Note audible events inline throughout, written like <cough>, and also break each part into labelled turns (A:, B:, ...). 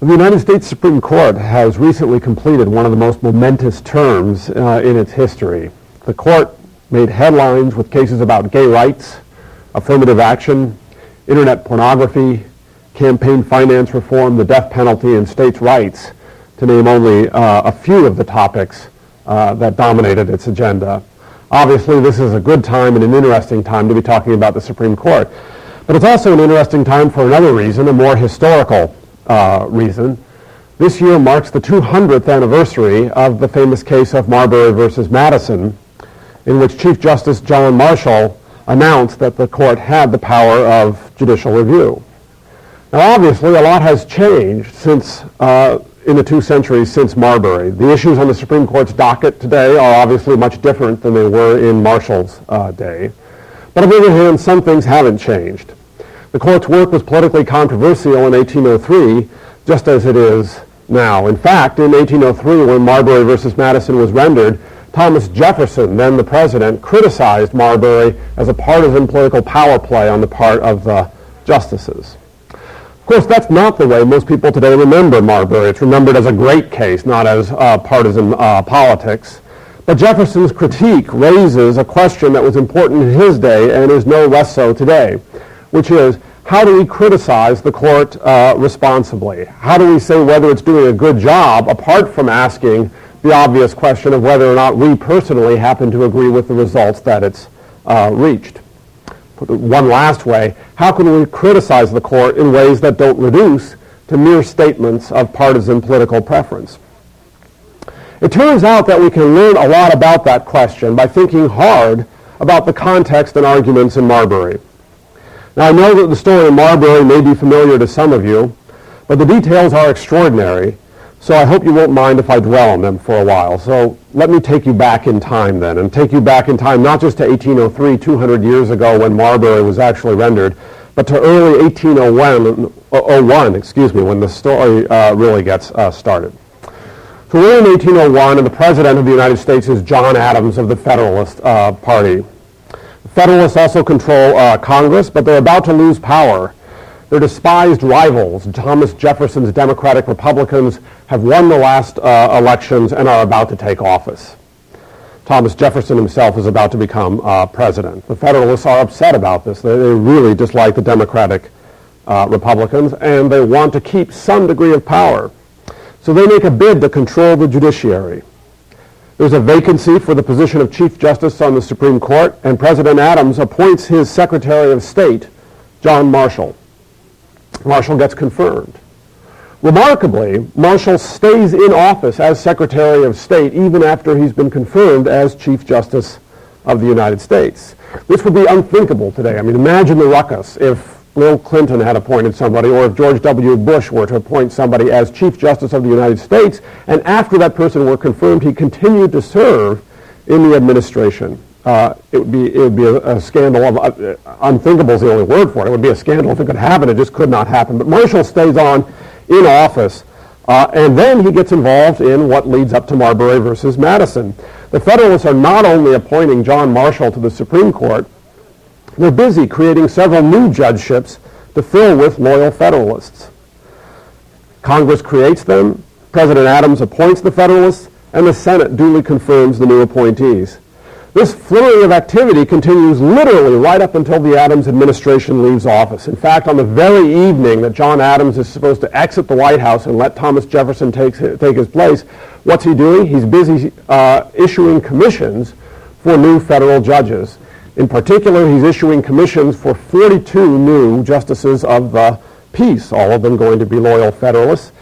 A: The United States Supreme Court has recently completed one of the most momentous terms uh, in its history. The court made headlines with cases about gay rights, affirmative action, internet pornography, campaign finance reform, the death penalty, and states' rights, to name only uh, a few of the topics uh, that dominated its agenda. Obviously, this is a good time and an interesting time to be talking about the Supreme Court. But it's also an interesting time for another reason, a more historical uh, reason. This year marks the 200th anniversary of the famous case of Marbury versus Madison, in which Chief Justice John Marshall announced that the court had the power of judicial review. Now, obviously, a lot has changed since uh, in the two centuries since Marbury. The issues on the Supreme Court's docket today are obviously much different than they were in Marshall's uh, day. But on the other hand, some things haven't changed. The court's work was politically controversial in 1803, just as it is now. In fact, in 1803, when Marbury versus Madison was rendered, Thomas Jefferson, then the president, criticized Marbury as a partisan political power play on the part of the justices. Of course, that's not the way most people today remember Marbury. It's remembered as a great case, not as uh, partisan uh, politics. But Jefferson's critique raises a question that was important in his day and is no less so today which is how do we criticize the court uh, responsibly? How do we say whether it's doing a good job apart from asking the obvious question of whether or not we personally happen to agree with the results that it's uh, reached? One last way, how can we criticize the court in ways that don't reduce to mere statements of partisan political preference? It turns out that we can learn a lot about that question by thinking hard about the context and arguments in Marbury. Now, I know that the story of Marbury may be familiar to some of you, but the details are extraordinary, so I hope you won't mind if I dwell on them for a while. So let me take you back in time then, and take you back in time not just to 1803, 200 years ago when Marbury was actually rendered, but to early 1801, excuse me, when the story uh, really gets uh, started. So we're in 1801, and the President of the United States is John Adams of the Federalist uh, Party. Federalists also control uh, Congress, but they're about to lose power. Their despised rivals, Thomas Jefferson's Democratic Republicans, have won the last uh, elections and are about to take office. Thomas Jefferson himself is about to become uh, president. The Federalists are upset about this. They, they really dislike the Democratic uh, Republicans, and they want to keep some degree of power. So they make a bid to control the judiciary. There's a vacancy for the position of Chief Justice on the Supreme Court, and President Adams appoints his Secretary of State, John Marshall. Marshall gets confirmed. Remarkably, Marshall stays in office as Secretary of State even after he's been confirmed as Chief Justice of the United States. This would be unthinkable today. I mean, imagine the ruckus if Bill Clinton had appointed somebody, or if George W. Bush were to appoint somebody as Chief Justice of the United States, and after that person were confirmed, he continued to serve in the administration. Uh, it would be it would be a, a scandal of uh, unthinkable is the only word for it. It would be a scandal if it could happen. It just could not happen. But Marshall stays on in office, uh, and then he gets involved in what leads up to Marbury versus Madison. The Federalists are not only appointing John Marshall to the Supreme Court, they're busy creating several new judgeships to fill with loyal Federalists. Congress creates them, President Adams appoints the Federalists, and the Senate duly confirms the new appointees. This flurry of activity continues literally right up until the Adams administration leaves office. In fact, on the very evening that John Adams is supposed to exit the White House and let Thomas Jefferson take, take his place, what's he doing? He's busy uh, issuing commissions for new federal judges. In particular, he's issuing commissions for 42 new justices of the peace, all of them going to be loyal Federalists.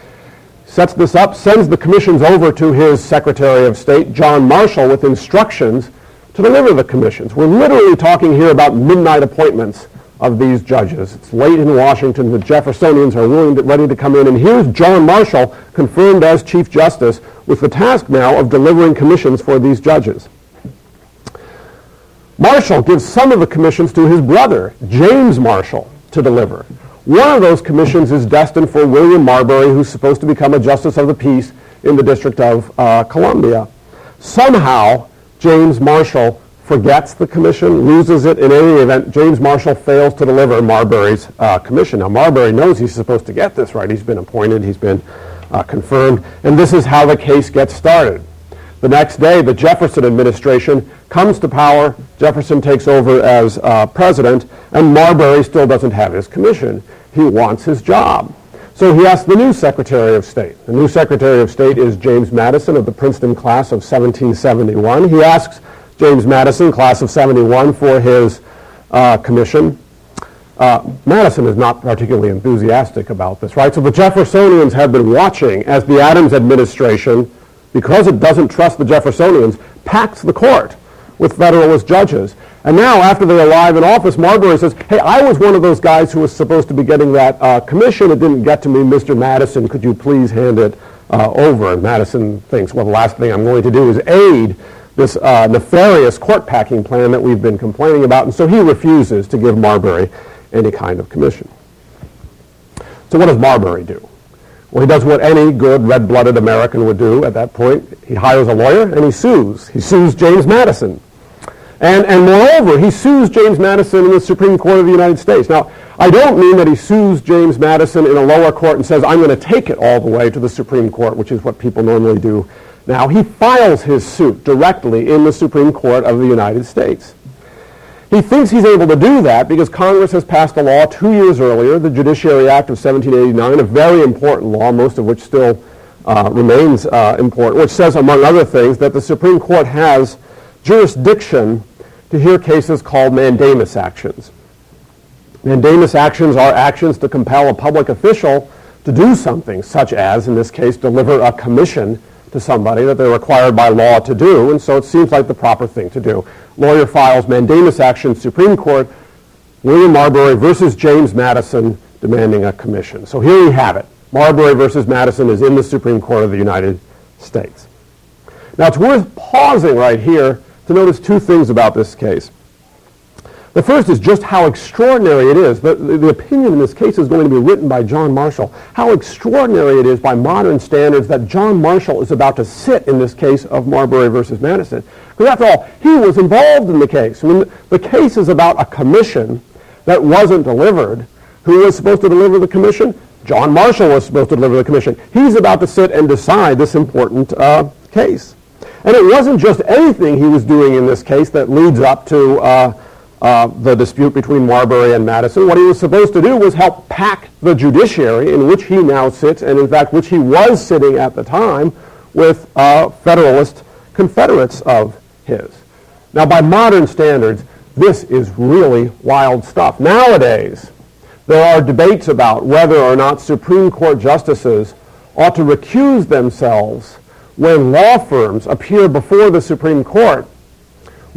A: Sets this up, sends the commissions over to his Secretary of State, John Marshall, with instructions to deliver the commissions. We're literally talking here about midnight appointments of these judges. It's late in Washington. The Jeffersonians are willing to, ready to come in. And here's John Marshall, confirmed as Chief Justice, with the task now of delivering commissions for these judges. Marshall gives some of the commissions to his brother, James Marshall, to deliver. One of those commissions is destined for William Marbury, who's supposed to become a justice of the peace in the District of uh, Columbia. Somehow, James Marshall forgets the commission, loses it. In any event, James Marshall fails to deliver Marbury's uh, commission. Now, Marbury knows he's supposed to get this right. He's been appointed, he's been uh, confirmed, and this is how the case gets started. The next day, the Jefferson administration comes to power. Jefferson takes over as uh, president, and Marbury still doesn't have his commission. He wants his job. So he asks the new Secretary of State. The new Secretary of State is James Madison of the Princeton class of 1771. He asks James Madison, class of 71, for his uh, commission. Uh, Madison is not particularly enthusiastic about this, right? So the Jeffersonians have been watching as the Adams administration because it doesn't trust the Jeffersonians, packs the court with Federalist judges. And now, after they arrive in office, Marbury says, hey, I was one of those guys who was supposed to be getting that uh, commission. It didn't get to me. Mr. Madison, could you please hand it uh, over? And Madison thinks, well, the last thing I'm going to do is aid this uh, nefarious court packing plan that we've been complaining about. And so he refuses to give Marbury any kind of commission. So what does Marbury do? Well, he does what any good red-blooded American would do at that point. He hires a lawyer and he sues. He sues James Madison. And, and moreover, he sues James Madison in the Supreme Court of the United States. Now, I don't mean that he sues James Madison in a lower court and says, I'm going to take it all the way to the Supreme Court, which is what people normally do now. He files his suit directly in the Supreme Court of the United States. He thinks he's able to do that because Congress has passed a law two years earlier, the Judiciary Act of 1789, a very important law, most of which still uh, remains uh, important, which says, among other things, that the Supreme Court has jurisdiction to hear cases called mandamus actions. Mandamus actions are actions to compel a public official to do something, such as, in this case, deliver a commission to somebody that they're required by law to do, and so it seems like the proper thing to do. Lawyer files mandamus action, Supreme Court, William Marbury versus James Madison demanding a commission. So here we have it. Marbury versus Madison is in the Supreme Court of the United States. Now it's worth pausing right here to notice two things about this case. The first is just how extraordinary it is. The, the, opinion in this case is going to be written by John Marshall. How extraordinary it is by modern standards that John Marshall is about to sit in this case of Marbury versus Madison. Because after all, he was involved in the case. The case is about a commission that wasn't delivered. Who was supposed to deliver the commission? John Marshall was supposed to deliver the commission. He's about to sit and decide this important uh, case. And it wasn't just anything he was doing in this case that leads up to uh, uh, the dispute between Marbury and Madison. What he was supposed to do was help pack the judiciary in which he now sits, and in fact, which he was sitting at the time with uh, Federalist Confederates of his. Now, by modern standards, this is really wild stuff. Nowadays, there are debates about whether or not Supreme Court justices ought to recuse themselves when law firms appear before the Supreme Court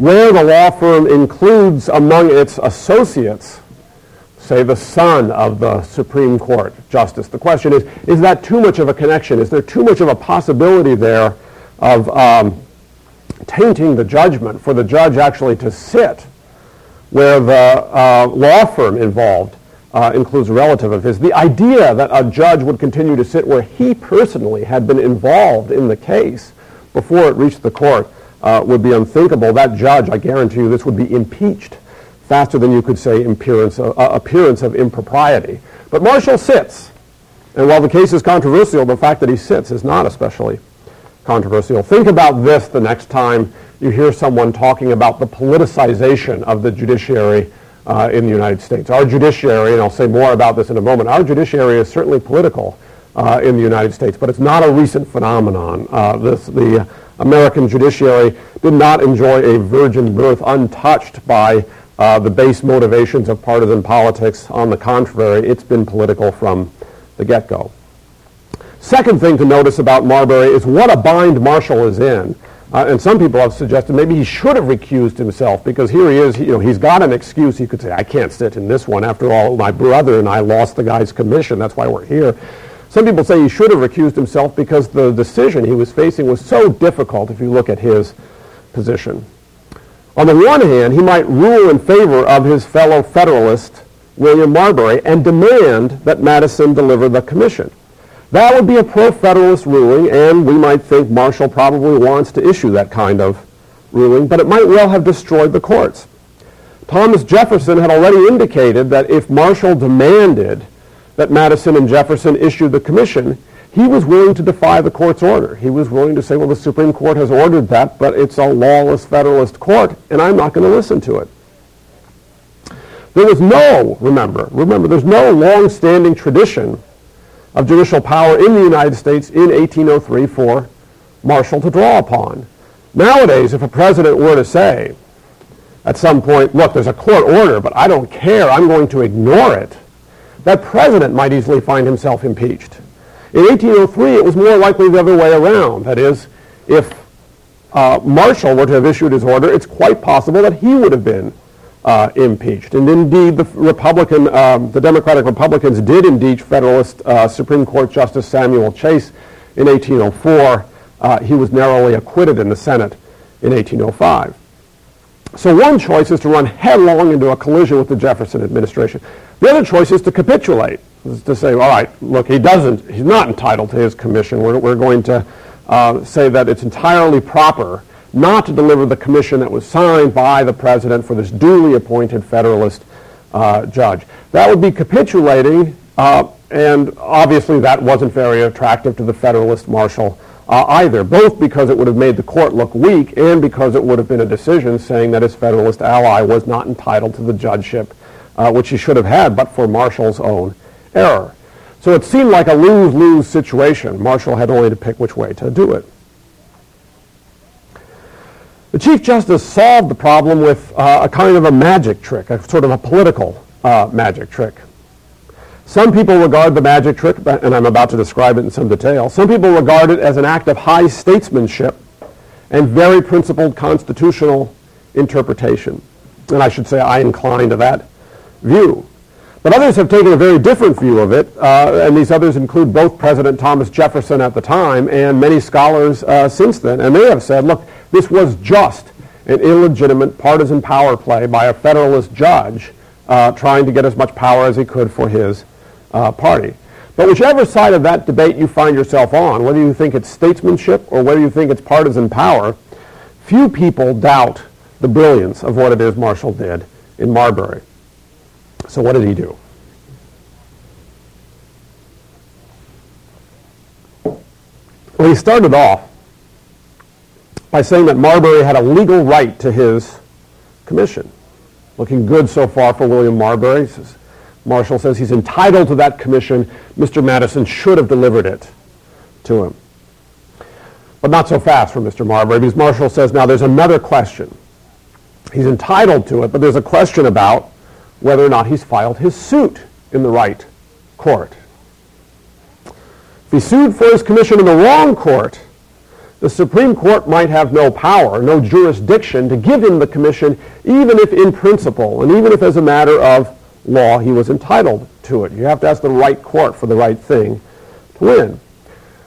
A: where the law firm includes among its associates, say, the son of the Supreme Court justice. The question is, is that too much of a connection? Is there too much of a possibility there of um, tainting the judgment for the judge actually to sit where the uh, law firm involved uh, includes a relative of his. The idea that a judge would continue to sit where he personally had been involved in the case before it reached the court uh, would be unthinkable. That judge, I guarantee you, this would be impeached faster than you could say appearance of, uh, appearance of impropriety. But Marshall sits. And while the case is controversial, the fact that he sits is not especially controversial. Think about this the next time you hear someone talking about the politicization of the judiciary uh, in the United States. Our judiciary, and I'll say more about this in a moment, our judiciary is certainly political uh, in the United States, but it's not a recent phenomenon. Uh, this, the American judiciary did not enjoy a virgin birth untouched by uh, the base motivations of partisan politics. On the contrary, it's been political from the get-go. Second thing to notice about Marbury is what a bind Marshall is in. Uh, and some people have suggested maybe he should have recused himself because here he is, you know, he's got an excuse. He could say, I can't sit in this one. After all, my brother and I lost the guy's commission. That's why we're here. Some people say he should have recused himself because the decision he was facing was so difficult if you look at his position. On the one hand, he might rule in favor of his fellow Federalist, William Marbury, and demand that Madison deliver the commission. That would be a pro-Federalist ruling, and we might think Marshall probably wants to issue that kind of ruling, but it might well have destroyed the courts. Thomas Jefferson had already indicated that if Marshall demanded that Madison and Jefferson issue the commission, he was willing to defy the court's order. He was willing to say, well, the Supreme Court has ordered that, but it's a lawless Federalist court, and I'm not going to listen to it. There was no, remember, remember, there's no long-standing tradition of judicial power in the United States in 1803 for Marshall to draw upon. Nowadays, if a president were to say at some point, look, there's a court order, but I don't care, I'm going to ignore it, that president might easily find himself impeached. In 1803, it was more likely the other way around. That is, if uh, Marshall were to have issued his order, it's quite possible that he would have been uh, impeached. And indeed, the Republican, um, the Democratic Republicans did impeach Federalist uh, Supreme Court Justice Samuel Chase in 1804. Uh, he was narrowly acquitted in the Senate in 1805. So one choice is to run headlong into a collision with the Jefferson administration. The other choice is to capitulate, is to say, all right, look, he doesn't, he's not entitled to his commission. We're, we're going to uh, say that it's entirely proper not to deliver the commission that was signed by the president for this duly appointed Federalist uh, judge. That would be capitulating, uh, and obviously that wasn't very attractive to the Federalist Marshall uh, either, both because it would have made the court look weak and because it would have been a decision saying that his Federalist ally was not entitled to the judgeship, uh, which he should have had, but for Marshall's own error. So it seemed like a lose-lose situation. Marshall had only to pick which way to do it. The Chief Justice solved the problem with uh, a kind of a magic trick, a sort of a political uh, magic trick. Some people regard the magic trick, and I'm about to describe it in some detail, some people regard it as an act of high statesmanship and very principled constitutional interpretation. And I should say I incline to that view. But others have taken a very different view of it, uh, and these others include both President Thomas Jefferson at the time and many scholars uh, since then. And they have said, look, this was just an illegitimate partisan power play by a Federalist judge uh, trying to get as much power as he could for his uh, party. But whichever side of that debate you find yourself on, whether you think it's statesmanship or whether you think it's partisan power, few people doubt the brilliance of what it is Marshall did in Marbury. So what did he do? Well, he started off by saying that Marbury had a legal right to his commission. Looking good so far for William Marbury. Marshall says he's entitled to that commission. Mr. Madison should have delivered it to him. But not so fast for Mr. Marbury, because Marshall says now there's another question. He's entitled to it, but there's a question about whether or not he's filed his suit in the right court. If he sued for his commission in the wrong court, the Supreme Court might have no power, no jurisdiction to give him the commission, even if in principle, and even if as a matter of law he was entitled to it. You have to ask the right court for the right thing to win.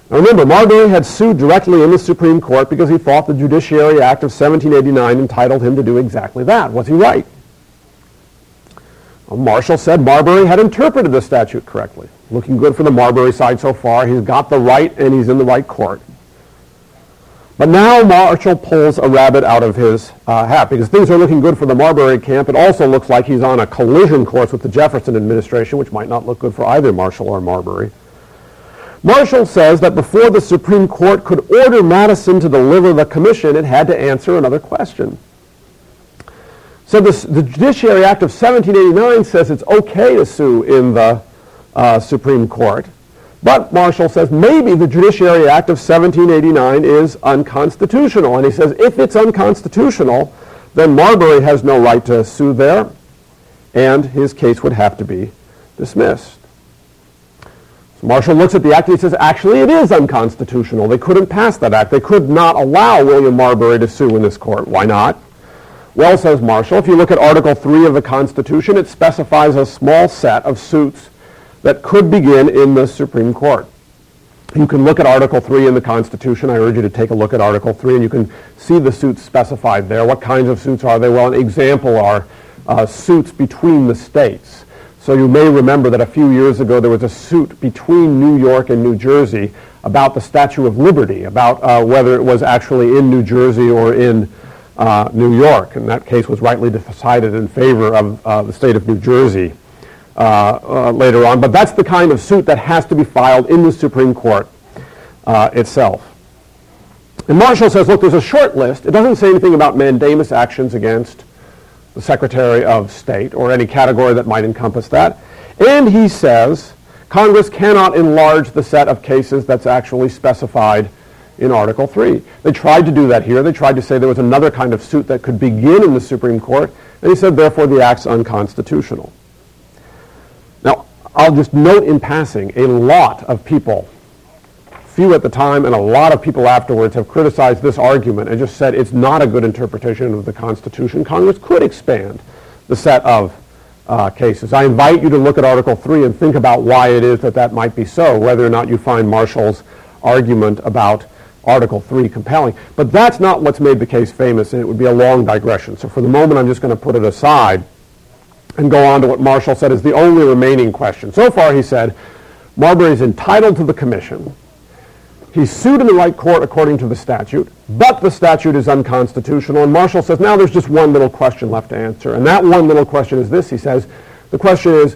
A: Now remember, Marbury had sued directly in the Supreme Court because he thought the Judiciary Act of 1789 entitled him to do exactly that. Was he right? Marshall said Marbury had interpreted the statute correctly. Looking good for the Marbury side so far. He's got the right and he's in the right court. But now Marshall pulls a rabbit out of his uh, hat because things are looking good for the Marbury camp. It also looks like he's on a collision course with the Jefferson administration, which might not look good for either Marshall or Marbury. Marshall says that before the Supreme Court could order Madison to deliver the commission, it had to answer another question. So this, the Judiciary Act of 1789 says it's okay to sue in the uh, Supreme Court. But Marshall says maybe the Judiciary Act of 1789 is unconstitutional. And he says if it's unconstitutional, then Marbury has no right to sue there, and his case would have to be dismissed. So Marshall looks at the act and he says, actually, it is unconstitutional. They couldn't pass that act. They could not allow William Marbury to sue in this court. Why not? Well, says Marshall, if you look at Article 3 of the Constitution, it specifies a small set of suits that could begin in the Supreme Court. You can look at Article 3 in the Constitution. I urge you to take a look at Article 3, and you can see the suits specified there. What kinds of suits are they? Well, an example are uh, suits between the states. So you may remember that a few years ago there was a suit between New York and New Jersey about the Statue of Liberty, about uh, whether it was actually in New Jersey or in uh, New York, and that case was rightly decided in favor of uh, the state of New Jersey later on. But that's the kind of suit that has to be filed in the Supreme Court uh, itself. And Marshall says, look, there's a short list. It doesn't say anything about mandamus actions against the Secretary of State or any category that might encompass that. And he says Congress cannot enlarge the set of cases that's actually specified in Article 3. They tried to do that here. They tried to say there was another kind of suit that could begin in the Supreme Court, and he said, therefore, the act's unconstitutional. Now, I'll just note in passing, a lot of people, few at the time and a lot of people afterwards, have criticized this argument and just said it's not a good interpretation of the Constitution. Congress could expand the set of uh, cases. I invite you to look at Article 3 and think about why it is that that might be so, whether or not you find Marshall's argument about Article 3 compelling. But that's not what's made the case famous, and it would be a long digression. So for the moment, I'm just going to put it aside and go on to what Marshall said is the only remaining question. So far, he said, Marbury is entitled to the commission. He's sued in the right court according to the statute, but the statute is unconstitutional. And Marshall says, now there's just one little question left to answer. And that one little question is this, he says. The question is,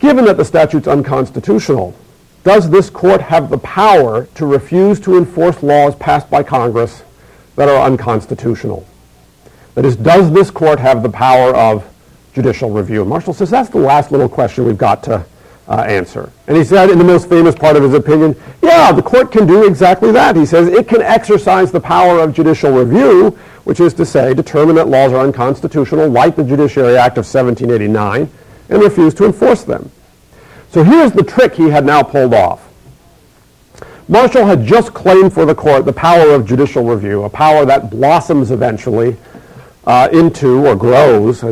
A: given that the statute's unconstitutional, does this court have the power to refuse to enforce laws passed by Congress that are unconstitutional? That is, does this court have the power of judicial review? Marshall says that's the last little question we've got to uh, answer. And he said in the most famous part of his opinion, yeah, the court can do exactly that. He says it can exercise the power of judicial review, which is to say determine that laws are unconstitutional, like the Judiciary Act of 1789, and refuse to enforce them. So here's the trick he had now pulled off. Marshall had just claimed for the court the power of judicial review, a power that blossoms eventually uh, into or grows.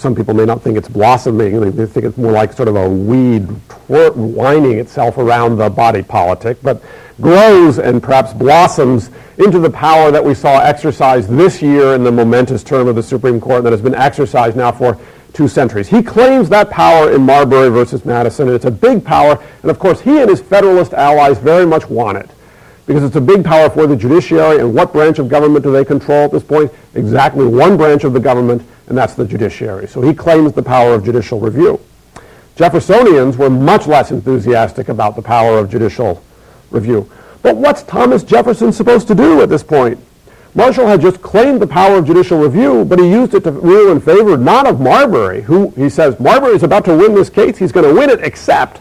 A: Some people may not think it's blossoming. They think it's more like sort of a weed twir- winding itself around the body politic, but grows and perhaps blossoms into the power that we saw exercised this year in the momentous term of the Supreme Court that has been exercised now for two centuries. He claims that power in Marbury versus Madison, and it's a big power, and of course he and his Federalist allies very much want it because it's a big power for the judiciary, and what branch of government do they control at this point? Exactly one branch of the government, and that's the judiciary. So he claims the power of judicial review. Jeffersonians were much less enthusiastic about the power of judicial review. But what's Thomas Jefferson supposed to do at this point? Marshall had just claimed the power of judicial review, but he used it to rule in favor not of Marbury, who he says, Marbury is about to win this case. He's going to win it, except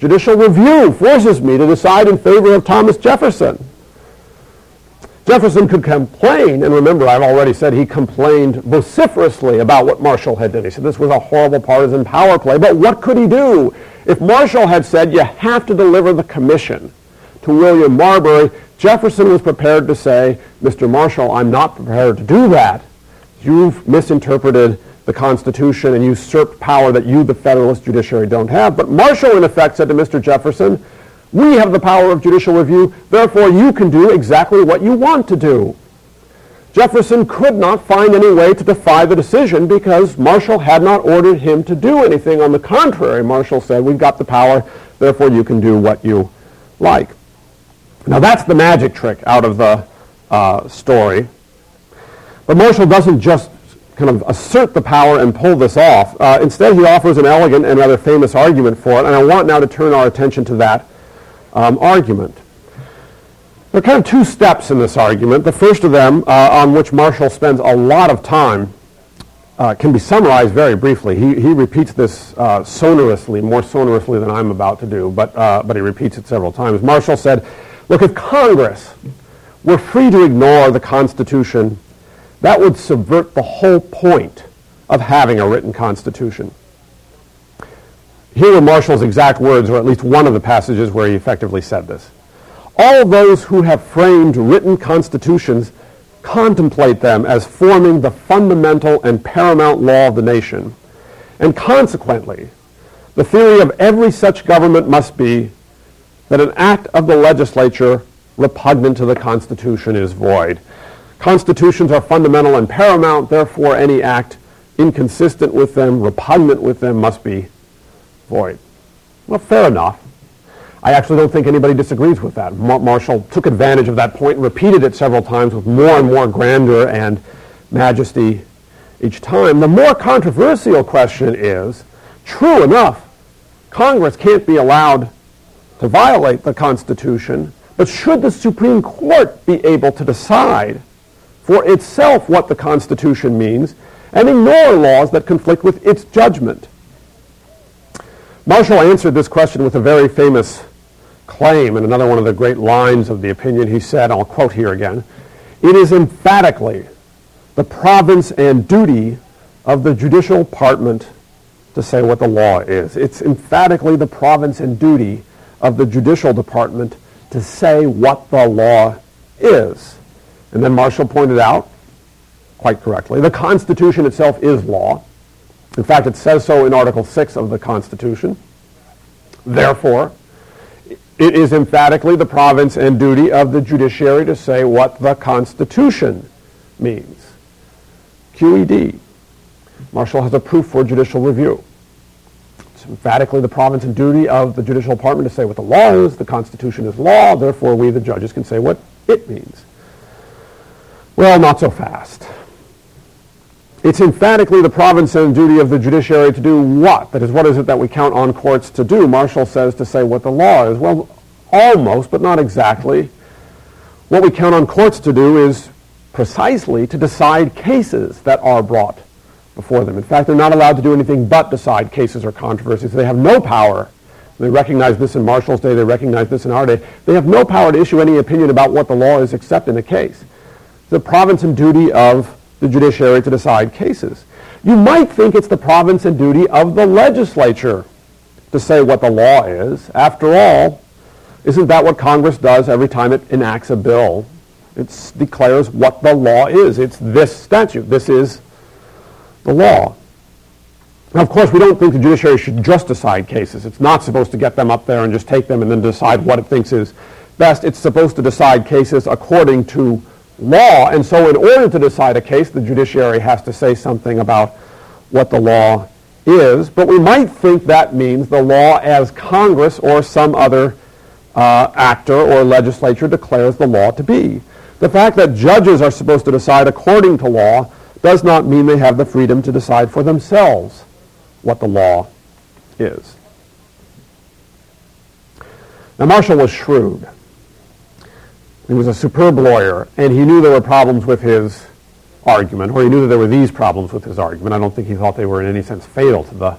A: judicial review forces me to decide in favor of Thomas Jefferson. Jefferson could complain, and remember, I've already said he complained vociferously about what Marshall had done. He said this was a horrible partisan power play, but what could he do? If Marshall had said, you have to deliver the commission to William Marbury, Jefferson was prepared to say, Mr. Marshall, I'm not prepared to do that. You've misinterpreted the Constitution and usurped power that you, the Federalist judiciary, don't have. But Marshall, in effect, said to Mr. Jefferson, we have the power of judicial review, therefore you can do exactly what you want to do. Jefferson could not find any way to defy the decision because Marshall had not ordered him to do anything. On the contrary, Marshall said, we've got the power, therefore you can do what you like. Now that's the magic trick out of the uh, story. But Marshall doesn't just kind of assert the power and pull this off. Uh, instead, he offers an elegant and rather famous argument for it, and I want now to turn our attention to that um, argument. There are kind of two steps in this argument. The first of them, uh, on which Marshall spends a lot of time, uh, can be summarized very briefly. He, he repeats this uh, sonorously, more sonorously than I'm about to do, but, uh, but he repeats it several times. Marshall said, Look, if Congress were free to ignore the Constitution, that would subvert the whole point of having a written Constitution. Here are Marshall's exact words, or at least one of the passages where he effectively said this. All those who have framed written constitutions contemplate them as forming the fundamental and paramount law of the nation. And consequently, the theory of every such government must be that an act of the legislature repugnant to the Constitution is void. Constitutions are fundamental and paramount, therefore any act inconsistent with them, repugnant with them, must be void. Well, fair enough. I actually don't think anybody disagrees with that. Mar- Marshall took advantage of that point and repeated it several times with more and more grandeur and majesty each time. The more controversial question is, true enough, Congress can't be allowed to violate the Constitution, but should the Supreme Court be able to decide for itself what the Constitution means and ignore laws that conflict with its judgment? Marshall answered this question with a very famous claim, and another one of the great lines of the opinion he said, I'll quote here again, it is emphatically the province and duty of the judicial department to say what the law is. It's emphatically the province and duty of the judicial department to say what the law is. And then Marshall pointed out, quite correctly, the Constitution itself is law. In fact, it says so in Article 6 of the Constitution. Therefore, it is emphatically the province and duty of the judiciary to say what the Constitution means. QED. Marshall has a proof for judicial review. It's emphatically the province and duty of the judicial department to say what the law is. The Constitution is law. Therefore, we, the judges, can say what it means. Well, not so fast. It's emphatically the province and duty of the judiciary to do what? That is, what is it that we count on courts to do? Marshall says to say what the law is. Well, almost, but not exactly. What we count on courts to do is precisely to decide cases that are brought before them. In fact, they're not allowed to do anything but decide cases or controversies. They have no power. They recognize this in Marshall's day. They recognize this in our day. They have no power to issue any opinion about what the law is except in a case. The province and duty of the judiciary to decide cases. You might think it's the province and duty of the legislature to say what the law is. After all, isn't that what Congress does every time it enacts a bill? It declares what the law is. It's this statute. This is the law. Now, of course, we don't think the judiciary should just decide cases. It's not supposed to get them up there and just take them and then decide what it thinks is best. It's supposed to decide cases according to law. And so in order to decide a case, the judiciary has to say something about what the law is. But we might think that means the law as Congress or some other uh, actor or legislature declares the law to be. The fact that judges are supposed to decide according to law does not mean they have the freedom to decide for themselves what the law is. Now, Marshall was shrewd. He was a superb lawyer, and he knew there were problems with his argument, or he knew that there were these problems with his argument. I don't think he thought they were in any sense fatal to the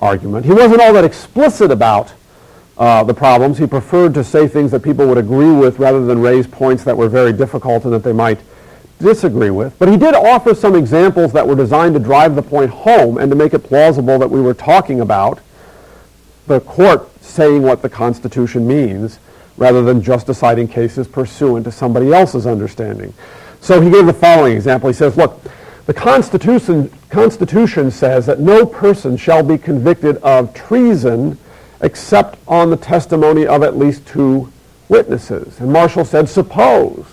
A: argument. He wasn't all that explicit about uh, the problems. He preferred to say things that people would agree with rather than raise points that were very difficult and that they might disagree with. But he did offer some examples that were designed to drive the point home and to make it plausible that we were talking about the court saying what the Constitution means rather than just deciding cases pursuant to somebody else's understanding. So he gave the following example. He says, look, the Constitution, Constitution says that no person shall be convicted of treason except on the testimony of at least two witnesses. And Marshall said, suppose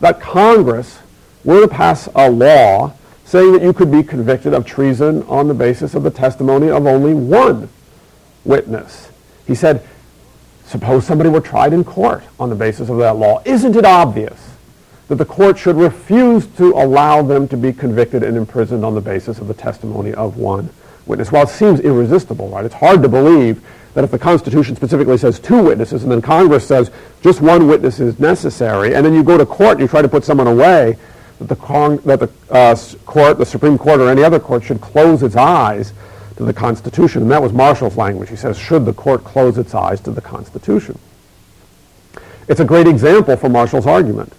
A: that Congress were to pass a law saying that you could be convicted of treason on the basis of the testimony of only one witness. He said, Suppose somebody were tried in court on the basis of that law. Isn't it obvious that the court should refuse to allow them to be convicted and imprisoned on the basis of the testimony of one witness? Well, it seems irresistible, right? It's hard to believe that if the Constitution specifically says two witnesses and then Congress says just one witness is necessary, and then you go to court and you try to put someone away, that the, that the uh, court, the Supreme Court, or any other court should close its eyes to the Constitution. And that was Marshall's language. He says, should the court close its eyes to the Constitution? It's a great example for Marshall's argument.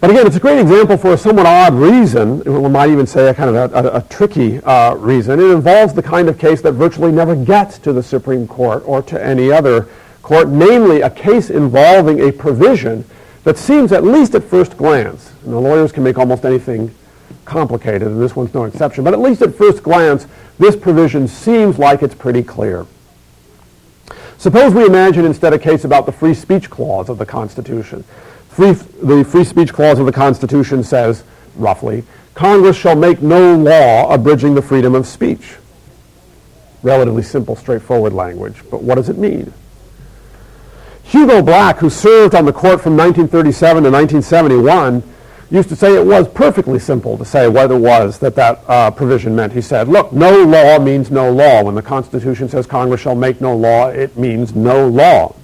A: But again, it's a great example for a somewhat odd reason. We might even say a kind of a, a, a tricky uh, reason. It involves the kind of case that virtually never gets to the Supreme Court or to any other court, namely a case involving a provision that seems, at least at first glance, and the lawyers can make almost anything complicated, and this one's no exception. But at least at first glance, this provision seems like it's pretty clear. Suppose we imagine instead a case about the free speech clause of the Constitution. Free, the free speech clause of the Constitution says, roughly, Congress shall make no law abridging the freedom of speech. Relatively simple, straightforward language. But what does it mean? Hugo Black, who served on the court from 1937 to 1971, used to say it was perfectly simple to say what it was that that uh, provision meant. He said, look, no law means no law. When the Constitution says Congress shall make no law, it means no law.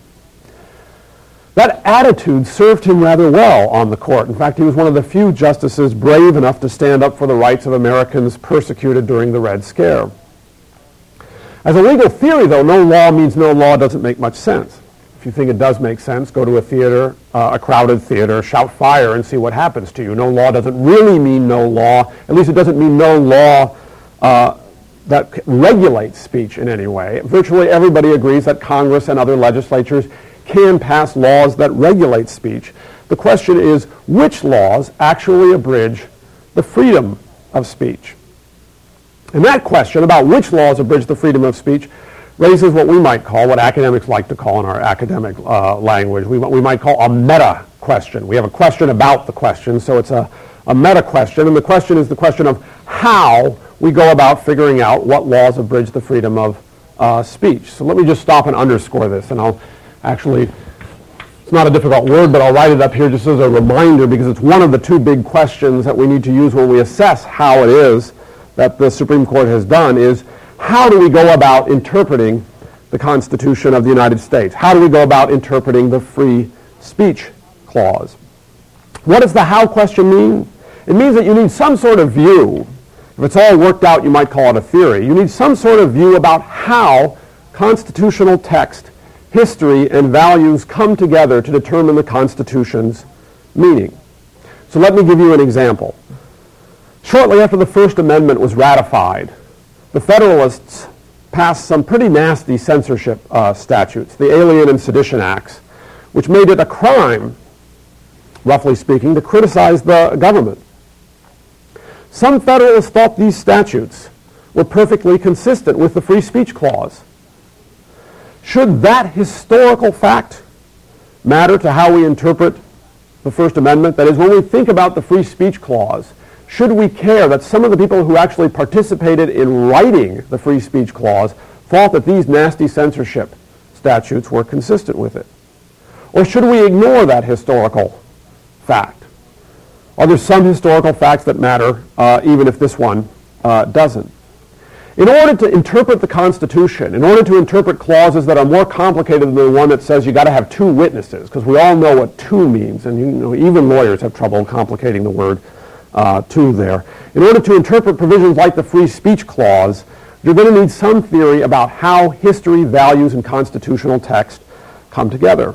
A: That attitude served him rather well on the court. In fact, he was one of the few justices brave enough to stand up for the rights of Americans persecuted during the Red Scare. As a legal theory, though, no law means no law doesn't make much sense. You think it does make sense, go to a theater, uh, a crowded theater, shout fire and see what happens to you. No law doesn't really mean no law. At least it doesn't mean no law uh, that regulates speech in any way. Virtually everybody agrees that Congress and other legislatures can pass laws that regulate speech. The question is which laws actually abridge the freedom of speech? And that question about which laws abridge the freedom of speech raises what we might call, what academics like to call in our academic uh, language, we, we might call a meta question. We have a question about the question, so it's a, a meta question. And the question is the question of how we go about figuring out what laws abridge the freedom of uh, speech. So let me just stop and underscore this, and I'll actually, it's not a difficult word, but I'll write it up here just as a reminder because it's one of the two big questions that we need to use when we assess how it is that the Supreme Court has done is how do we go about interpreting the Constitution of the United States? How do we go about interpreting the free speech clause? What does the how question mean? It means that you need some sort of view. If it's all worked out, you might call it a theory. You need some sort of view about how constitutional text history, and values come together to determine the Constitution's meaning. So let me give you an example. Shortly after the First Amendment was ratified, the Federalists passed some pretty nasty censorship uh, statutes, the Alien and Sedition Acts, which made it a crime, roughly speaking, to criticize the government. Some Federalists thought these statutes were perfectly consistent with the Free Speech Clause. Should that historical fact matter to how we interpret the First Amendment? That is, when we think about the free speech clause, should we care that some of the people who actually participated in writing the free speech clause thought that these nasty censorship statutes were consistent with it? Or should we ignore that historical fact? Are there some historical facts that matter, uh, even if this one uh, doesn't? In order to interpret the Constitution, in order to interpret clauses that are more complicated than the one that says you got to have two witnesses, because we all know what two means, and you know, even lawyers have trouble complicating the word uh, two there. In order to interpret provisions like the Free Speech Clause, you're going to need some theory about how history, values, and constitutional text come together.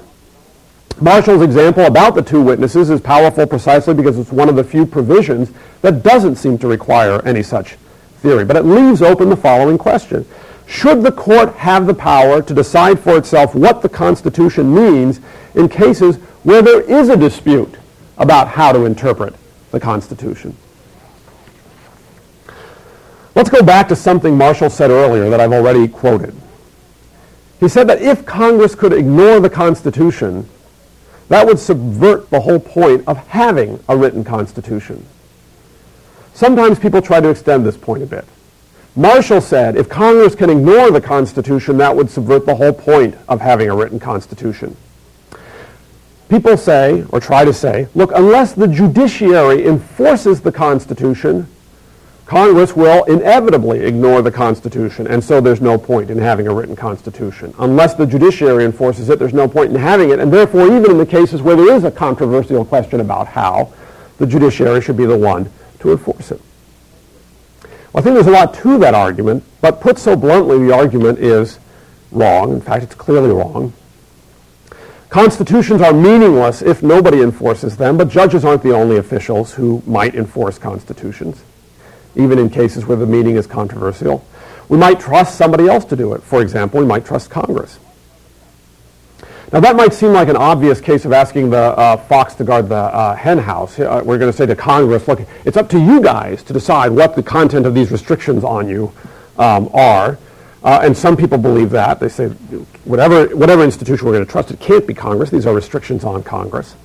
A: Marshall's example about the two witnesses is powerful precisely because it's one of the few provisions that doesn't seem to require any such theory. But it leaves open the following question. Should the court have the power to decide for itself what the Constitution means in cases where there is a dispute about how to interpret the Constitution? Let's go back to something Marshall said earlier that I've already quoted. He said that if Congress could ignore the Constitution, that would subvert the whole point of having a written Constitution. Sometimes people try to extend this point a bit. Marshall said if Congress can ignore the Constitution, that would subvert the whole point of having a written Constitution. People say, or try to say, look, unless the judiciary enforces the Constitution, Congress will inevitably ignore the Constitution, and so there's no point in having a written Constitution. Unless the judiciary enforces it, there's no point in having it, and therefore, even in the cases where there is a controversial question about how, the judiciary should be the one to enforce it. Well, I think there's a lot to that argument, but put so bluntly, the argument is wrong. In fact, it's clearly wrong. Constitutions are meaningless if nobody enforces them, but judges aren't the only officials who might enforce constitutions, even in cases where the meaning is controversial. We might trust somebody else to do it. For example, we might trust Congress. Now that might seem like an obvious case of asking the uh, fox to guard the uh, hen house. Uh, we're going to say to Congress, look, it's up to you guys to decide what the content of these restrictions on you um, are. Uh, and some people believe that. They say whatever, whatever institution we're going to trust, it can't be Congress. These are restrictions on Congress.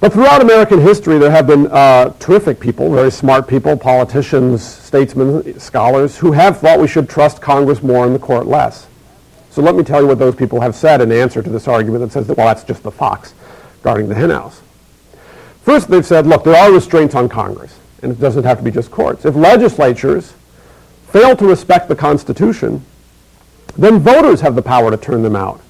A: But throughout American history, there have been uh, terrific people, very smart people, politicians, statesmen, scholars, who have thought we should trust Congress more and the court less. So let me tell you what those people have said in answer to this argument that says that, well, that's just the fox guarding the henhouse. First, they've said, look, there are restraints on Congress, and it doesn't have to be just courts. If legislatures fail to respect the Constitution, then voters have the power to turn them out.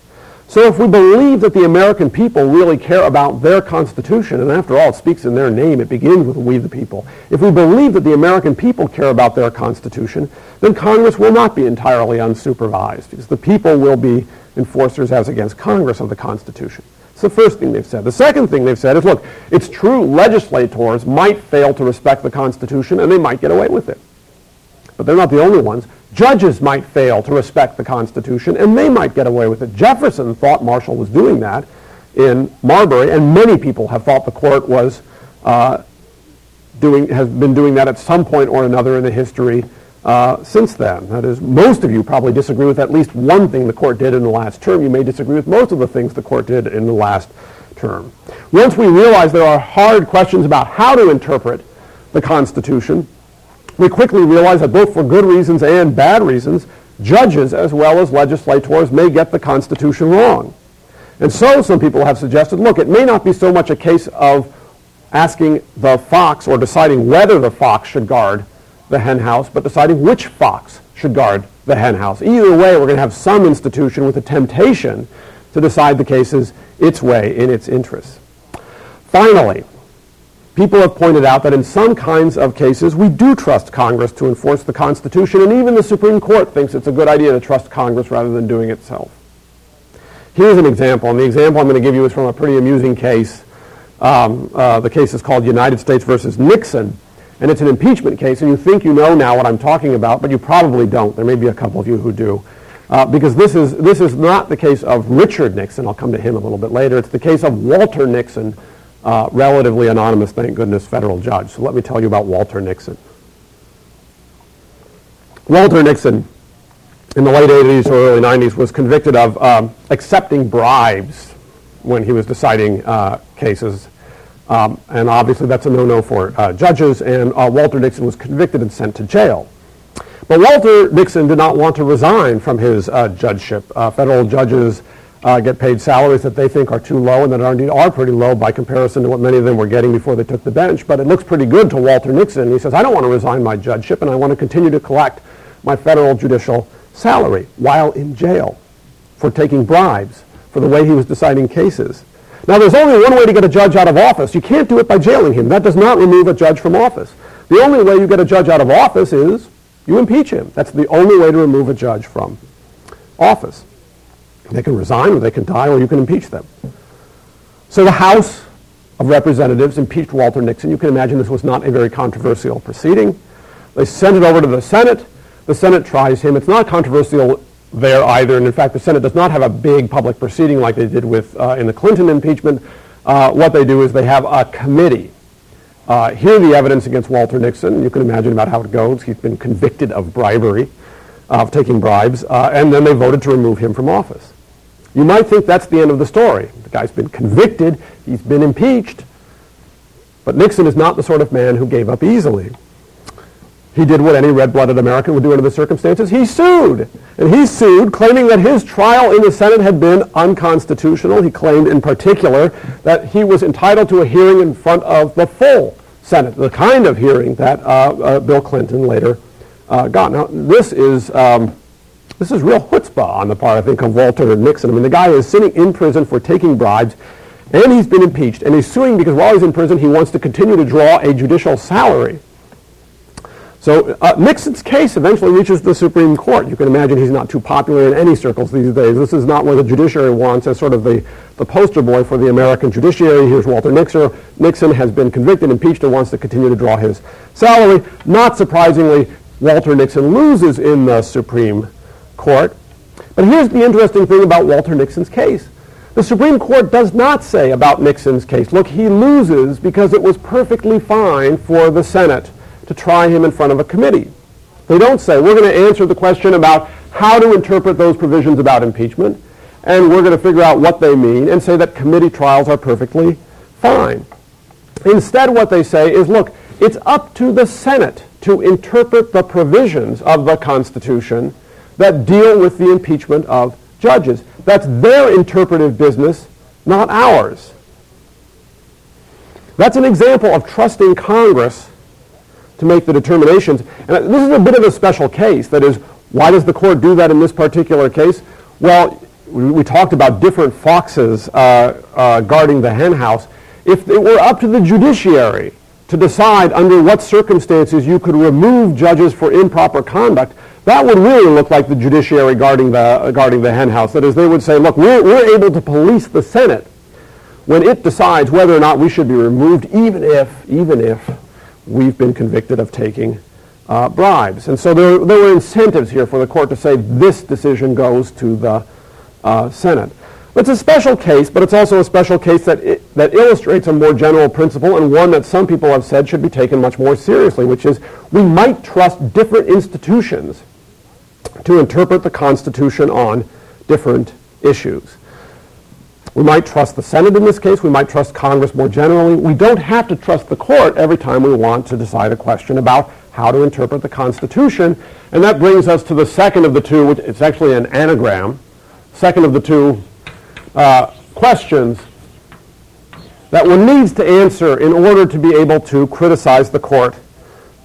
A: So if we believe that the American people really care about their Constitution, and after all, it speaks in their name, it begins with we the people. If we believe that the American people care about their Constitution, then Congress will not be entirely unsupervised, because the people will be enforcers as against Congress of the Constitution. It's the first thing they've said. The second thing they've said is, look, it's true legislators might fail to respect the Constitution, and they might get away with it. But they're not the only ones. Judges might fail to respect the Constitution, and they might get away with it. Jefferson thought Marshall was doing that in Marbury, and many people have thought the court was uh, doing, has been doing that at some point or another in the history uh, since then. That is, most of you probably disagree with at least one thing the court did in the last term. You may disagree with most of the things the court did in the last term. Once we realize there are hard questions about how to interpret the Constitution, we quickly realize that both for good reasons and bad reasons, judges as well as legislators may get the Constitution wrong. And so some people have suggested, look, it may not be so much a case of asking the fox or deciding whether the fox should guard the hen house, but deciding which fox should guard the hen house. Either way, we're going to have some institution with a temptation to decide the cases its way in its interests. Finally, People have pointed out that in some kinds of cases, we do trust Congress to enforce the Constitution, and even the Supreme Court thinks it's a good idea to trust Congress rather than doing it itself. Here's an example, and the example I'm going to give you is from a pretty amusing case. Um, uh, the case is called United States versus Nixon, and it's an impeachment case, and you think you know now what I'm talking about, but you probably don't. There may be a couple of you who do. Uh, because this is, this is not the case of Richard Nixon. I'll come to him a little bit later. It's the case of Walter Nixon, uh, relatively anonymous, thank goodness, federal judge. So let me tell you about Walter Nixon. Walter Nixon, in the late 80s or early 90s, was convicted of um, accepting bribes when he was deciding uh, cases. Um, and obviously that's a no-no for uh, judges, and uh, Walter Nixon was convicted and sent to jail. But Walter Nixon did not want to resign from his uh, judgeship. Uh, federal judges uh, get paid salaries that they think are too low and that are indeed are pretty low by comparison to what many of them were getting before they took the bench. But it looks pretty good to Walter Nixon. He says, I don't want to resign my judgeship and I want to continue to collect my federal judicial salary while in jail for taking bribes for the way he was deciding cases. Now, there's only one way to get a judge out of office. You can't do it by jailing him. That does not remove a judge from office. The only way you get a judge out of office is you impeach him. That's the only way to remove a judge from office. They can resign or they can die or you can impeach them. So the House of Representatives impeached Walter Nixon. You can imagine this was not a very controversial proceeding. They sent it over to the Senate. The Senate tries him. It's not controversial there either. And in fact, the Senate does not have a big public proceeding like they did with uh, in the Clinton impeachment. Uh, what they do is they have a committee. Uh, hear the evidence against Walter Nixon. You can imagine about how it goes. He's been convicted of bribery, of taking bribes, uh, and then they voted to remove him from office. You might think that's the end of the story. The guy's been convicted, he's been impeached. But Nixon is not the sort of man who gave up easily. He did what any red-blooded American would do under the circumstances. He sued. And he sued, claiming that his trial in the Senate had been unconstitutional. He claimed in particular that he was entitled to a hearing in front of the full Senate, the kind of hearing that uh, uh, Bill Clinton later uh, got. Now, this is... Um, this is real chutzpah on the part, I think, of Walter Nixon. I mean, the guy is sitting in prison for taking bribes, and he's been impeached, and he's suing because while he's in prison, he wants to continue to draw a judicial salary. So uh, Nixon's case eventually reaches the Supreme Court. You can imagine he's not too popular in any circles these days. This is not what the judiciary wants as sort of the, the poster boy for the American judiciary. Here's Walter Nixon. Nixon has been convicted, impeached, and wants to continue to draw his salary. Not surprisingly, Walter Nixon loses in the Supreme Court. But here's the interesting thing about Walter Nixon's case. The Supreme Court does not say about Nixon's case, look, he loses because it was perfectly fine for the Senate to try him in front of a committee. They don't say, we're going to answer the question about how to interpret those provisions about impeachment, and we're going to figure out what they mean and say that committee trials are perfectly fine. Instead, what they say is, look, it's up to the Senate to interpret the provisions of the Constitution that deal with the impeachment of judges. That's their interpretive business, not ours. That's an example of trusting Congress to make the determinations. And this is a bit of a special case. That is, why does the court do that in this particular case? Well, we, talked about different foxes uh, uh, guarding the henhouse. If it were up to the judiciary to decide under what circumstances you could remove judges for improper conduct, that would really look like the judiciary guarding the, guarding the henhouse. That is, they would say, look, we're, we're able to police the Senate when it decides whether or not we should be removed, even if, even if we've been convicted of taking uh, bribes. And so there, there were incentives here for the court to say this decision goes to the uh, Senate. It's a special case, but it's also a special case that, it, that illustrates a more general principle and one that some people have said should be taken much more seriously, which is we might trust different institutions to interpret the Constitution on different issues. We might trust the Senate in this case. We might trust Congress more generally. We don't have to trust the court every time we want to decide a question about how to interpret the Constitution. And that brings us to the second of the two, which it's actually an anagram, second of the two uh, questions that one needs to answer in order to be able to criticize the court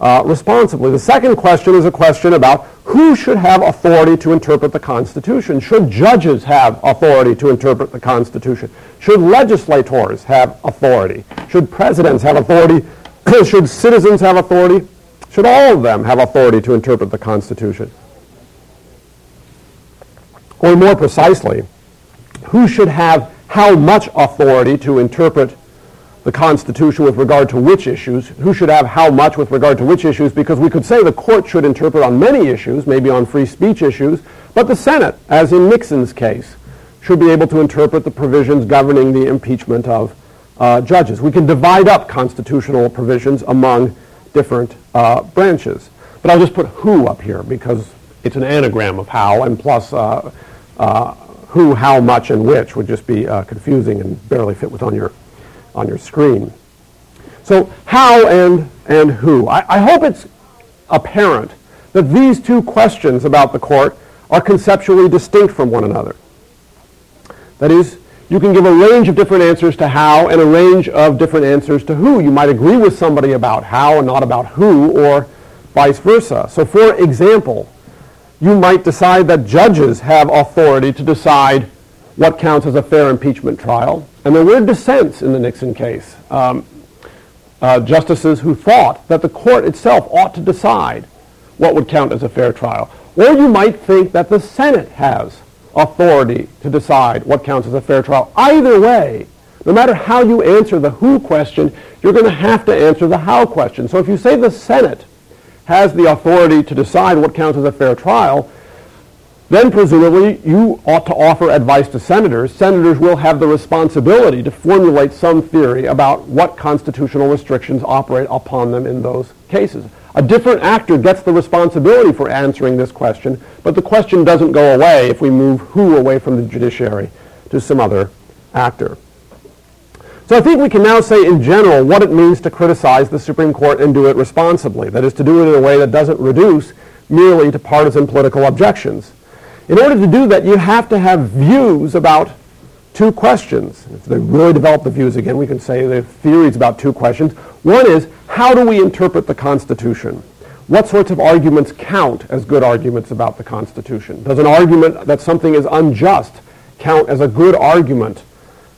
A: uh, responsibly. The second question is a question about who should have authority to interpret the Constitution? Should judges have authority to interpret the Constitution? Should legislators have authority? Should presidents have authority? <clears throat> should citizens have authority? Should all of them have authority to interpret the Constitution? Or more precisely, who should have how much authority to interpret the Constitution with regard to which issues, who should have how much with regard to which issues, because we could say the court should interpret on many issues, maybe on free speech issues, but the Senate, as in Nixon's case, should be able to interpret the provisions governing the impeachment of uh, judges. We can divide up constitutional provisions among different uh, branches. But I'll just put who up here because it's an anagram of how, and plus uh, uh who, how much, and which would just be uh, confusing and barely fit with on your on your screen. So how and, and who? I, I hope it's apparent that these two questions about the court are conceptually distinct from one another. That is, you can give a range of different answers to how and a range of different answers to who. You might agree with somebody about how and not about who, or vice versa. So for example, you might decide that judges have authority to decide what counts as a fair impeachment trial. And there were dissents in the Nixon case. Um, uh, justices who thought that the court itself ought to decide what would count as a fair trial. Or you might think that the Senate has authority to decide what counts as a fair trial. Either way, no matter how you answer the who question, you're going to have to answer the how question. So if you say the Senate has the authority to decide what counts as a fair trial, then presumably you ought to offer advice to senators. Senators will have the responsibility to formulate some theory about what constitutional restrictions operate upon them in those cases. A different actor gets the responsibility for answering this question, but the question doesn't go away if we move who away from the judiciary to some other actor. So I think we can now say in general what it means to criticize the Supreme Court and do it responsibly. That is to do it in a way that doesn't reduce merely to partisan political objections. In order to do that, you have to have views about two questions. If they really develop the views again, we can say the theories about two questions. One is, how do we interpret the Constitution? What sorts of arguments count as good arguments about the Constitution? Does an argument that something is unjust count as a good argument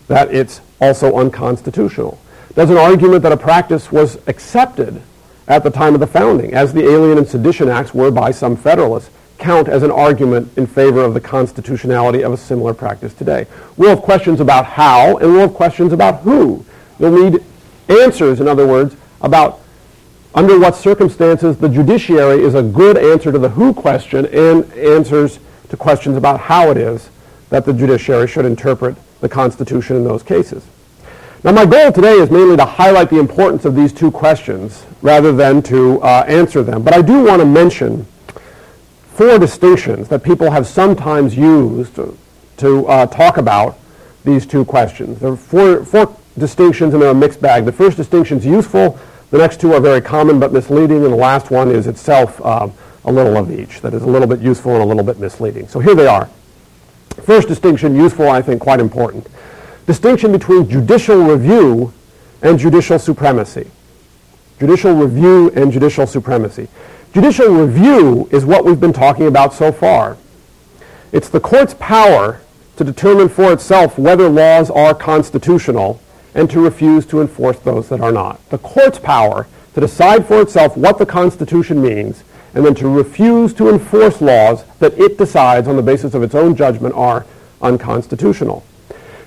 A: that it's also unconstitutional? Does an argument that a practice was accepted at the time of the founding, as the Alien and Sedition Acts were by some Federalists, count as an argument in favor of the constitutionality of a similar practice today. We'll have questions about how, and we'll have questions about who. You'll need answers, in other words, about under what circumstances the judiciary is a good answer to the who question and answers to questions about how it is that the judiciary should interpret the Constitution in those cases. Now my goal today is mainly to highlight the importance of these two questions rather than to uh, answer them. But I do want to mention four distinctions that people have sometimes used to, uh, talk about these two questions. There are four, four distinctions and they're a mixed bag. The first distinction is useful. The next two are very common but misleading. And the last one is itself uh, a little of each. That is a little bit useful and a little bit misleading. So here they are. First distinction, useful, I think quite important. Distinction between judicial review and judicial supremacy. Judicial review and judicial supremacy. Judicial review is what we've been talking about so far. It's the court's power to determine for itself whether laws are constitutional and to refuse to enforce those that are not. The court's power to decide for itself what the Constitution means and then to refuse to enforce laws that it decides on the basis of its own judgment are unconstitutional.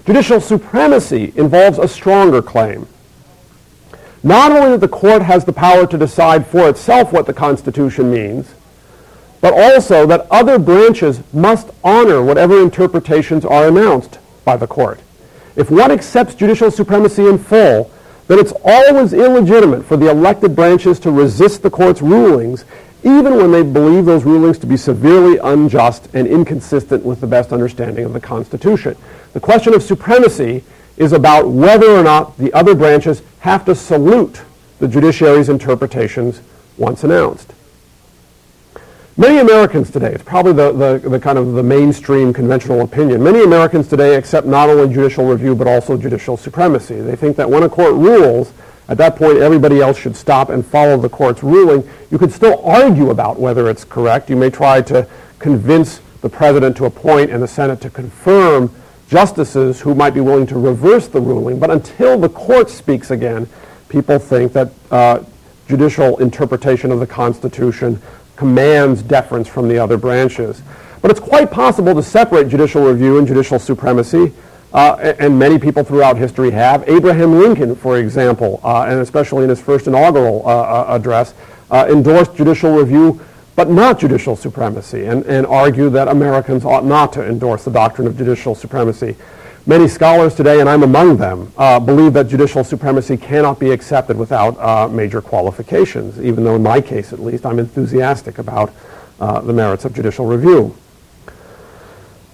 A: Judicial supremacy involves a stronger claim. Not only that the court has the power to decide for itself what the Constitution means, but also that other branches must honor whatever interpretations are announced by the court. If one accepts judicial supremacy in full, then it's always illegitimate for the elected branches to resist the court's rulings, even when they believe those rulings to be severely unjust and inconsistent with the best understanding of the Constitution. The question of supremacy is about whether or not the other branches have to salute the judiciary's interpretations once announced. Many Americans today, it's probably the, the, the, kind of the mainstream conventional opinion, many Americans today accept not only judicial review but also judicial supremacy. They think that when a court rules, at that point everybody else should stop and follow the court's ruling. You could still argue about whether it's correct. You may try to convince the president to appoint and the Senate to confirm justices who might be willing to reverse the ruling. But until the court speaks again, people think that uh, judicial interpretation of the Constitution commands deference from the other branches. But it's quite possible to separate judicial review and judicial supremacy, uh, and many people throughout history have. Abraham Lincoln, for example, uh, and especially in his first inaugural uh, uh address, uh, endorsed judicial review but not judicial supremacy, and, and argued that Americans ought not to endorse the doctrine of judicial supremacy. Many scholars today, and I'm among them, uh, believe that judicial supremacy cannot be accepted without uh, major qualifications, even though in my case at least I'm enthusiastic about uh, the merits of judicial review.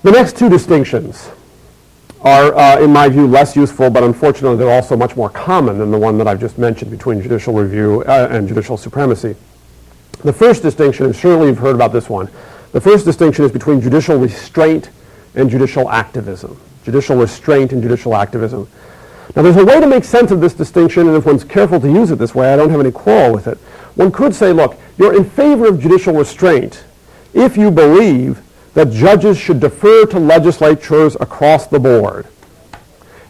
A: The next two distinctions are, uh, in my view, less useful, but unfortunately they're also much more common than the one that I've just mentioned between judicial review uh, and judicial supremacy. The first distinction, and surely you've heard about this one, the first distinction is between judicial restraint and judicial activism judicial restraint and judicial activism. Now, there's a way to make sense of this distinction, and if one's careful to use it this way, I don't have any quarrel with it. One could say, look, you're in favor of judicial restraint if you believe that judges should defer to legislatures across the board.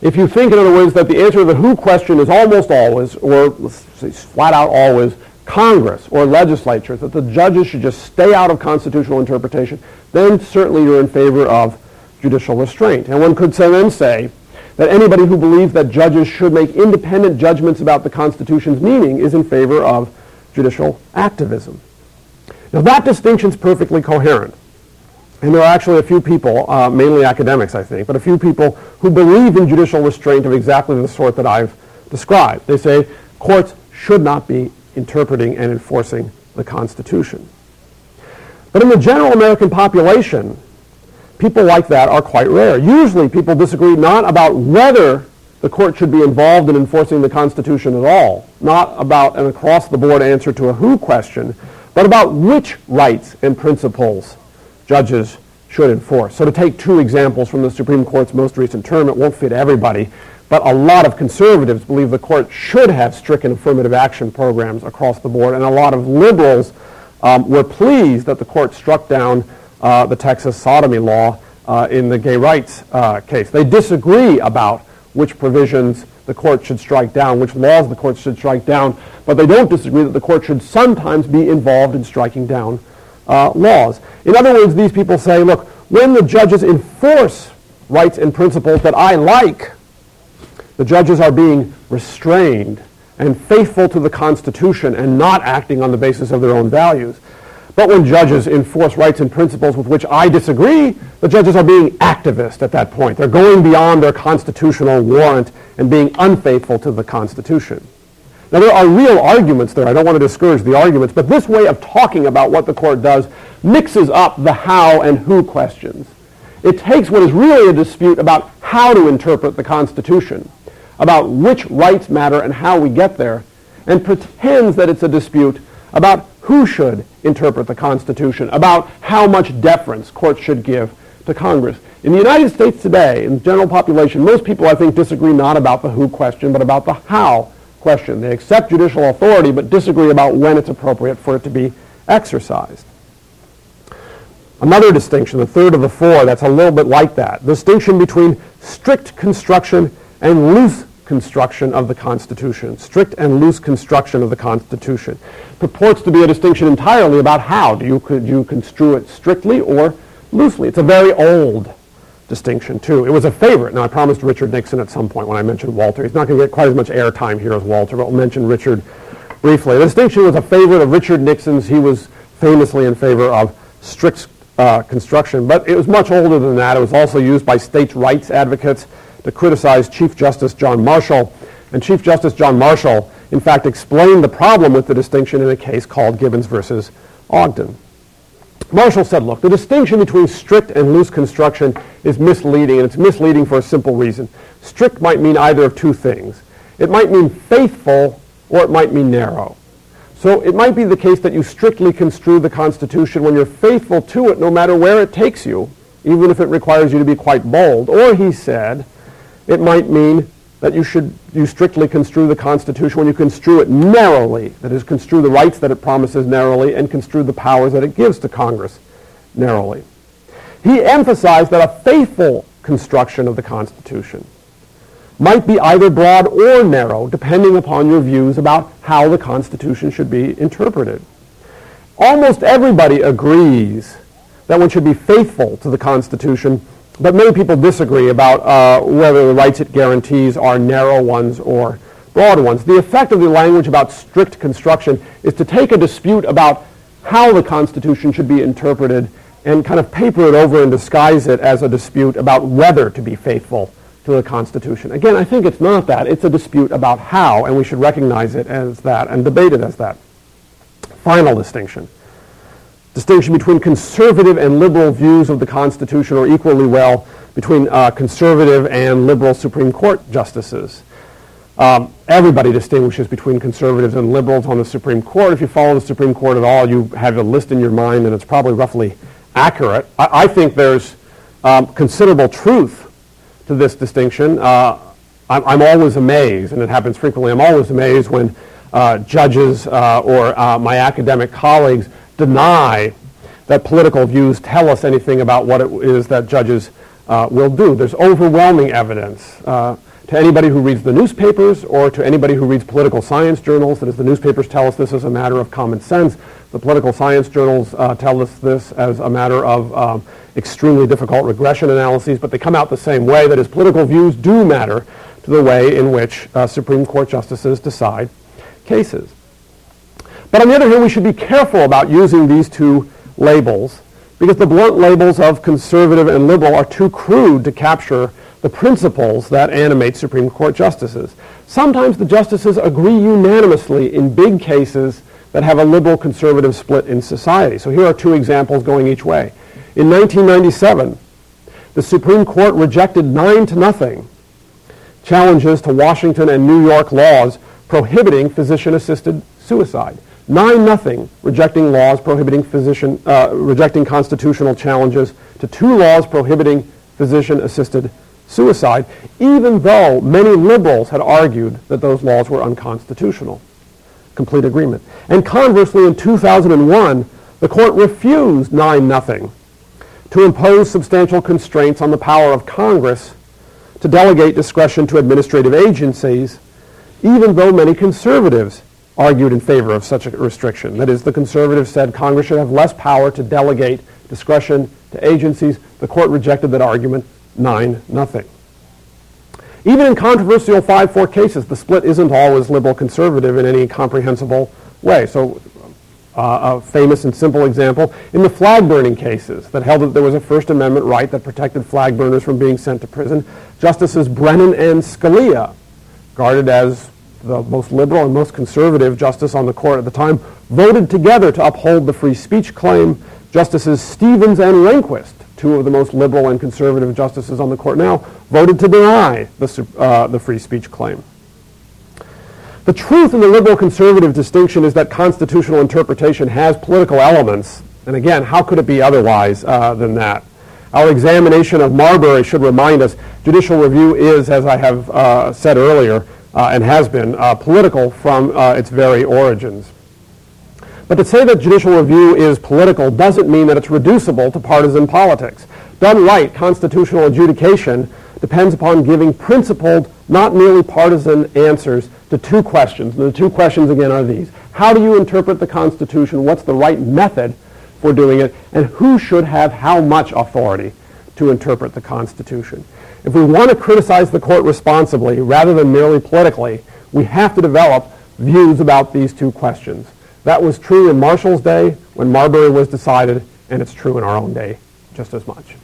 A: If you think, in other words, that the answer to the who question is almost always, or let's say flat out always, Congress or legislatures, that the judges should just stay out of constitutional interpretation, then certainly you're in favor of judicial restraint. And one could then say that anybody who believes that judges should make independent judgments about the Constitution's meaning is in favor of judicial activism. Now that distinction is perfectly coherent. And there are actually a few people, uh, mainly academics I think, but a few people who believe in judicial restraint of exactly the sort that I've described. They say courts should not be interpreting and enforcing the Constitution. But in the general American population, people like that are quite rare. Usually people disagree not about whether the court should be involved in enforcing the Constitution at all, not about an across-the-board answer to a who question, but about which rights and principles judges should enforce. So to take two examples from the Supreme Court's most recent term, it won't fit everybody, but a lot of conservatives believe the court should have strict affirmative action programs across the board, and a lot of liberals um, were pleased that the court struck down uh, the Texas sodomy law uh, in the gay rights uh, case. They disagree about which provisions the court should strike down, which laws the court should strike down, but they don't disagree that the court should sometimes be involved in striking down uh, laws. In other words, these people say, look, when the judges enforce rights and principles that I like, the judges are being restrained and faithful to the Constitution and not acting on the basis of their own values. But when judges enforce rights and principles with which I disagree, the judges are being activist at that point. They're going beyond their constitutional warrant and being unfaithful to the Constitution. Now, there are real arguments there. I don't want to discourage the arguments, but this way of talking about what the court does mixes up the how and who questions. It takes what is really a dispute about how to interpret the Constitution, about which rights matter and how we get there, and pretends that it's a dispute about who should interpret the Constitution, about how much deference courts should give to Congress. In the United States today, in the general population, most people, I think, disagree not about the who question, but about the how question. They accept judicial authority, but disagree about when it's appropriate for it to be exercised. Another distinction, the third of the four, that's a little bit like that. The distinction between strict construction and loose construction of the Constitution. Strict and loose construction of the Constitution. Purports to be a distinction entirely about how. Do you, could you construe it strictly or loosely? It's a very old distinction, too. It was a favorite. Now, I promised Richard Nixon at some point when I mentioned Walter. He's not going to get quite as much airtime here as Walter, but we'll mention Richard briefly. The distinction was a favorite of Richard Nixon's. He was famously in favor of strict uh, construction, but it was much older than that. It was also used by states' rights advocates to criticize Chief Justice John Marshall. And Chief Justice John Marshall, in fact, explained the problem with the distinction in a case called Gibbons versus Ogden. Marshall said, look, the distinction between strict and loose construction is misleading, and it's misleading for a simple reason. Strict might mean either of two things. It might mean faithful, or it might mean narrow. So it might be the case that you strictly construe the Constitution when you're faithful to it no matter where it takes you, even if it requires you to be quite bold. Or, he said, it might mean that you should you strictly construe the Constitution when you construe it narrowly, that is, construe the rights that it promises narrowly and construe the powers that it gives to Congress narrowly. He emphasized that a faithful construction of the Constitution might be either broad or narrow, depending upon your views about how the Constitution should be interpreted. Almost everybody agrees that one should be faithful to the Constitution, but many people disagree about uh, whether the rights it guarantees are narrow ones or broad ones. The effect of the language about strict construction is to take a dispute about how the Constitution should be interpreted and kind of paper it over and disguise it as a dispute about whether to be faithful to the Constitution. Again, I think it's not that. It's a dispute about how, and we should recognize it as that and debate it as that. Final distinction. Distinction between conservative and liberal views of the Constitution, or equally well between uh, conservative and liberal Supreme Court justices. Um, everybody distinguishes between conservatives and liberals on the Supreme Court. If you follow the Supreme Court at all, you have a list in your mind, and it's probably roughly accurate. I, I think there's um, considerable truth to this distinction. Uh, I'm, I'm, always amazed, and it happens frequently, I'm always amazed when uh, judges uh, or uh, my academic colleagues deny that political views tell us anything about what it is that judges uh, will do. There's overwhelming evidence uh, to anybody who reads the newspapers or to anybody who reads political science journals that as the newspapers tell us this is a matter of common sense, the political science journals uh, tell us this as a matter of um, extremely difficult regression analyses, but they come out the same way, that is political views do matter to the way in which uh, Supreme Court justices decide cases. But on the other hand, we should be careful about using these two labels because the blunt labels of conservative and liberal are too crude to capture the principles that animate Supreme Court justices. Sometimes the justices agree unanimously in big cases that have a liberal conservative split in society. So here are two examples going each way. In 1997, the Supreme Court rejected nine to nothing challenges to Washington and New York laws prohibiting physician-assisted suicide. Nine nothing rejecting laws prohibiting physician, uh, rejecting constitutional challenges to two laws prohibiting physician-assisted suicide, even though many liberals had argued that those laws were unconstitutional. Complete agreement. And conversely, in 2001, the court refused 9 nothing to impose substantial constraints on the power of Congress to delegate discretion to administrative agencies, even though many conservatives argued in favor of such a restriction. That is, the conservatives said Congress should have less power to delegate discretion to agencies. The court rejected that argument 9 nothing. Even in controversial 5-4 cases, the split isn't always liberal-conservative in any comprehensible way. So uh, a famous and simple example in the flag burning cases that held that there was a First Amendment right that protected flag burners from being sent to prison. Justices Brennan and Scalia, guarded as the most liberal and most conservative justice on the court at the time, voted together to uphold the free speech claim. Justices Stevens and Rehnquist, two of the most liberal and conservative justices on the court now, voted to deny the, uh, the free speech claim. The truth in the liberal conservative distinction is that constitutional interpretation has political elements. And again, how could it be otherwise uh, than that? Our examination of Marbury should remind us judicial review is, as I have uh, said earlier, and has been, uh, political from uh, its very origins. But to say that judicial review is political doesn't mean that it's reducible to partisan politics. Done right, constitutional adjudication depends upon giving principled, not merely partisan answers to two questions. And the two questions, again, are these. How do you interpret the Constitution? What's the right method for doing it? And who should have how much authority to interpret the Constitution? If we want to criticize the court responsibly rather than merely politically, we have to develop views about these two questions. That was true in Marshall's day when Marbury was decided, and it's true in our own day just as much.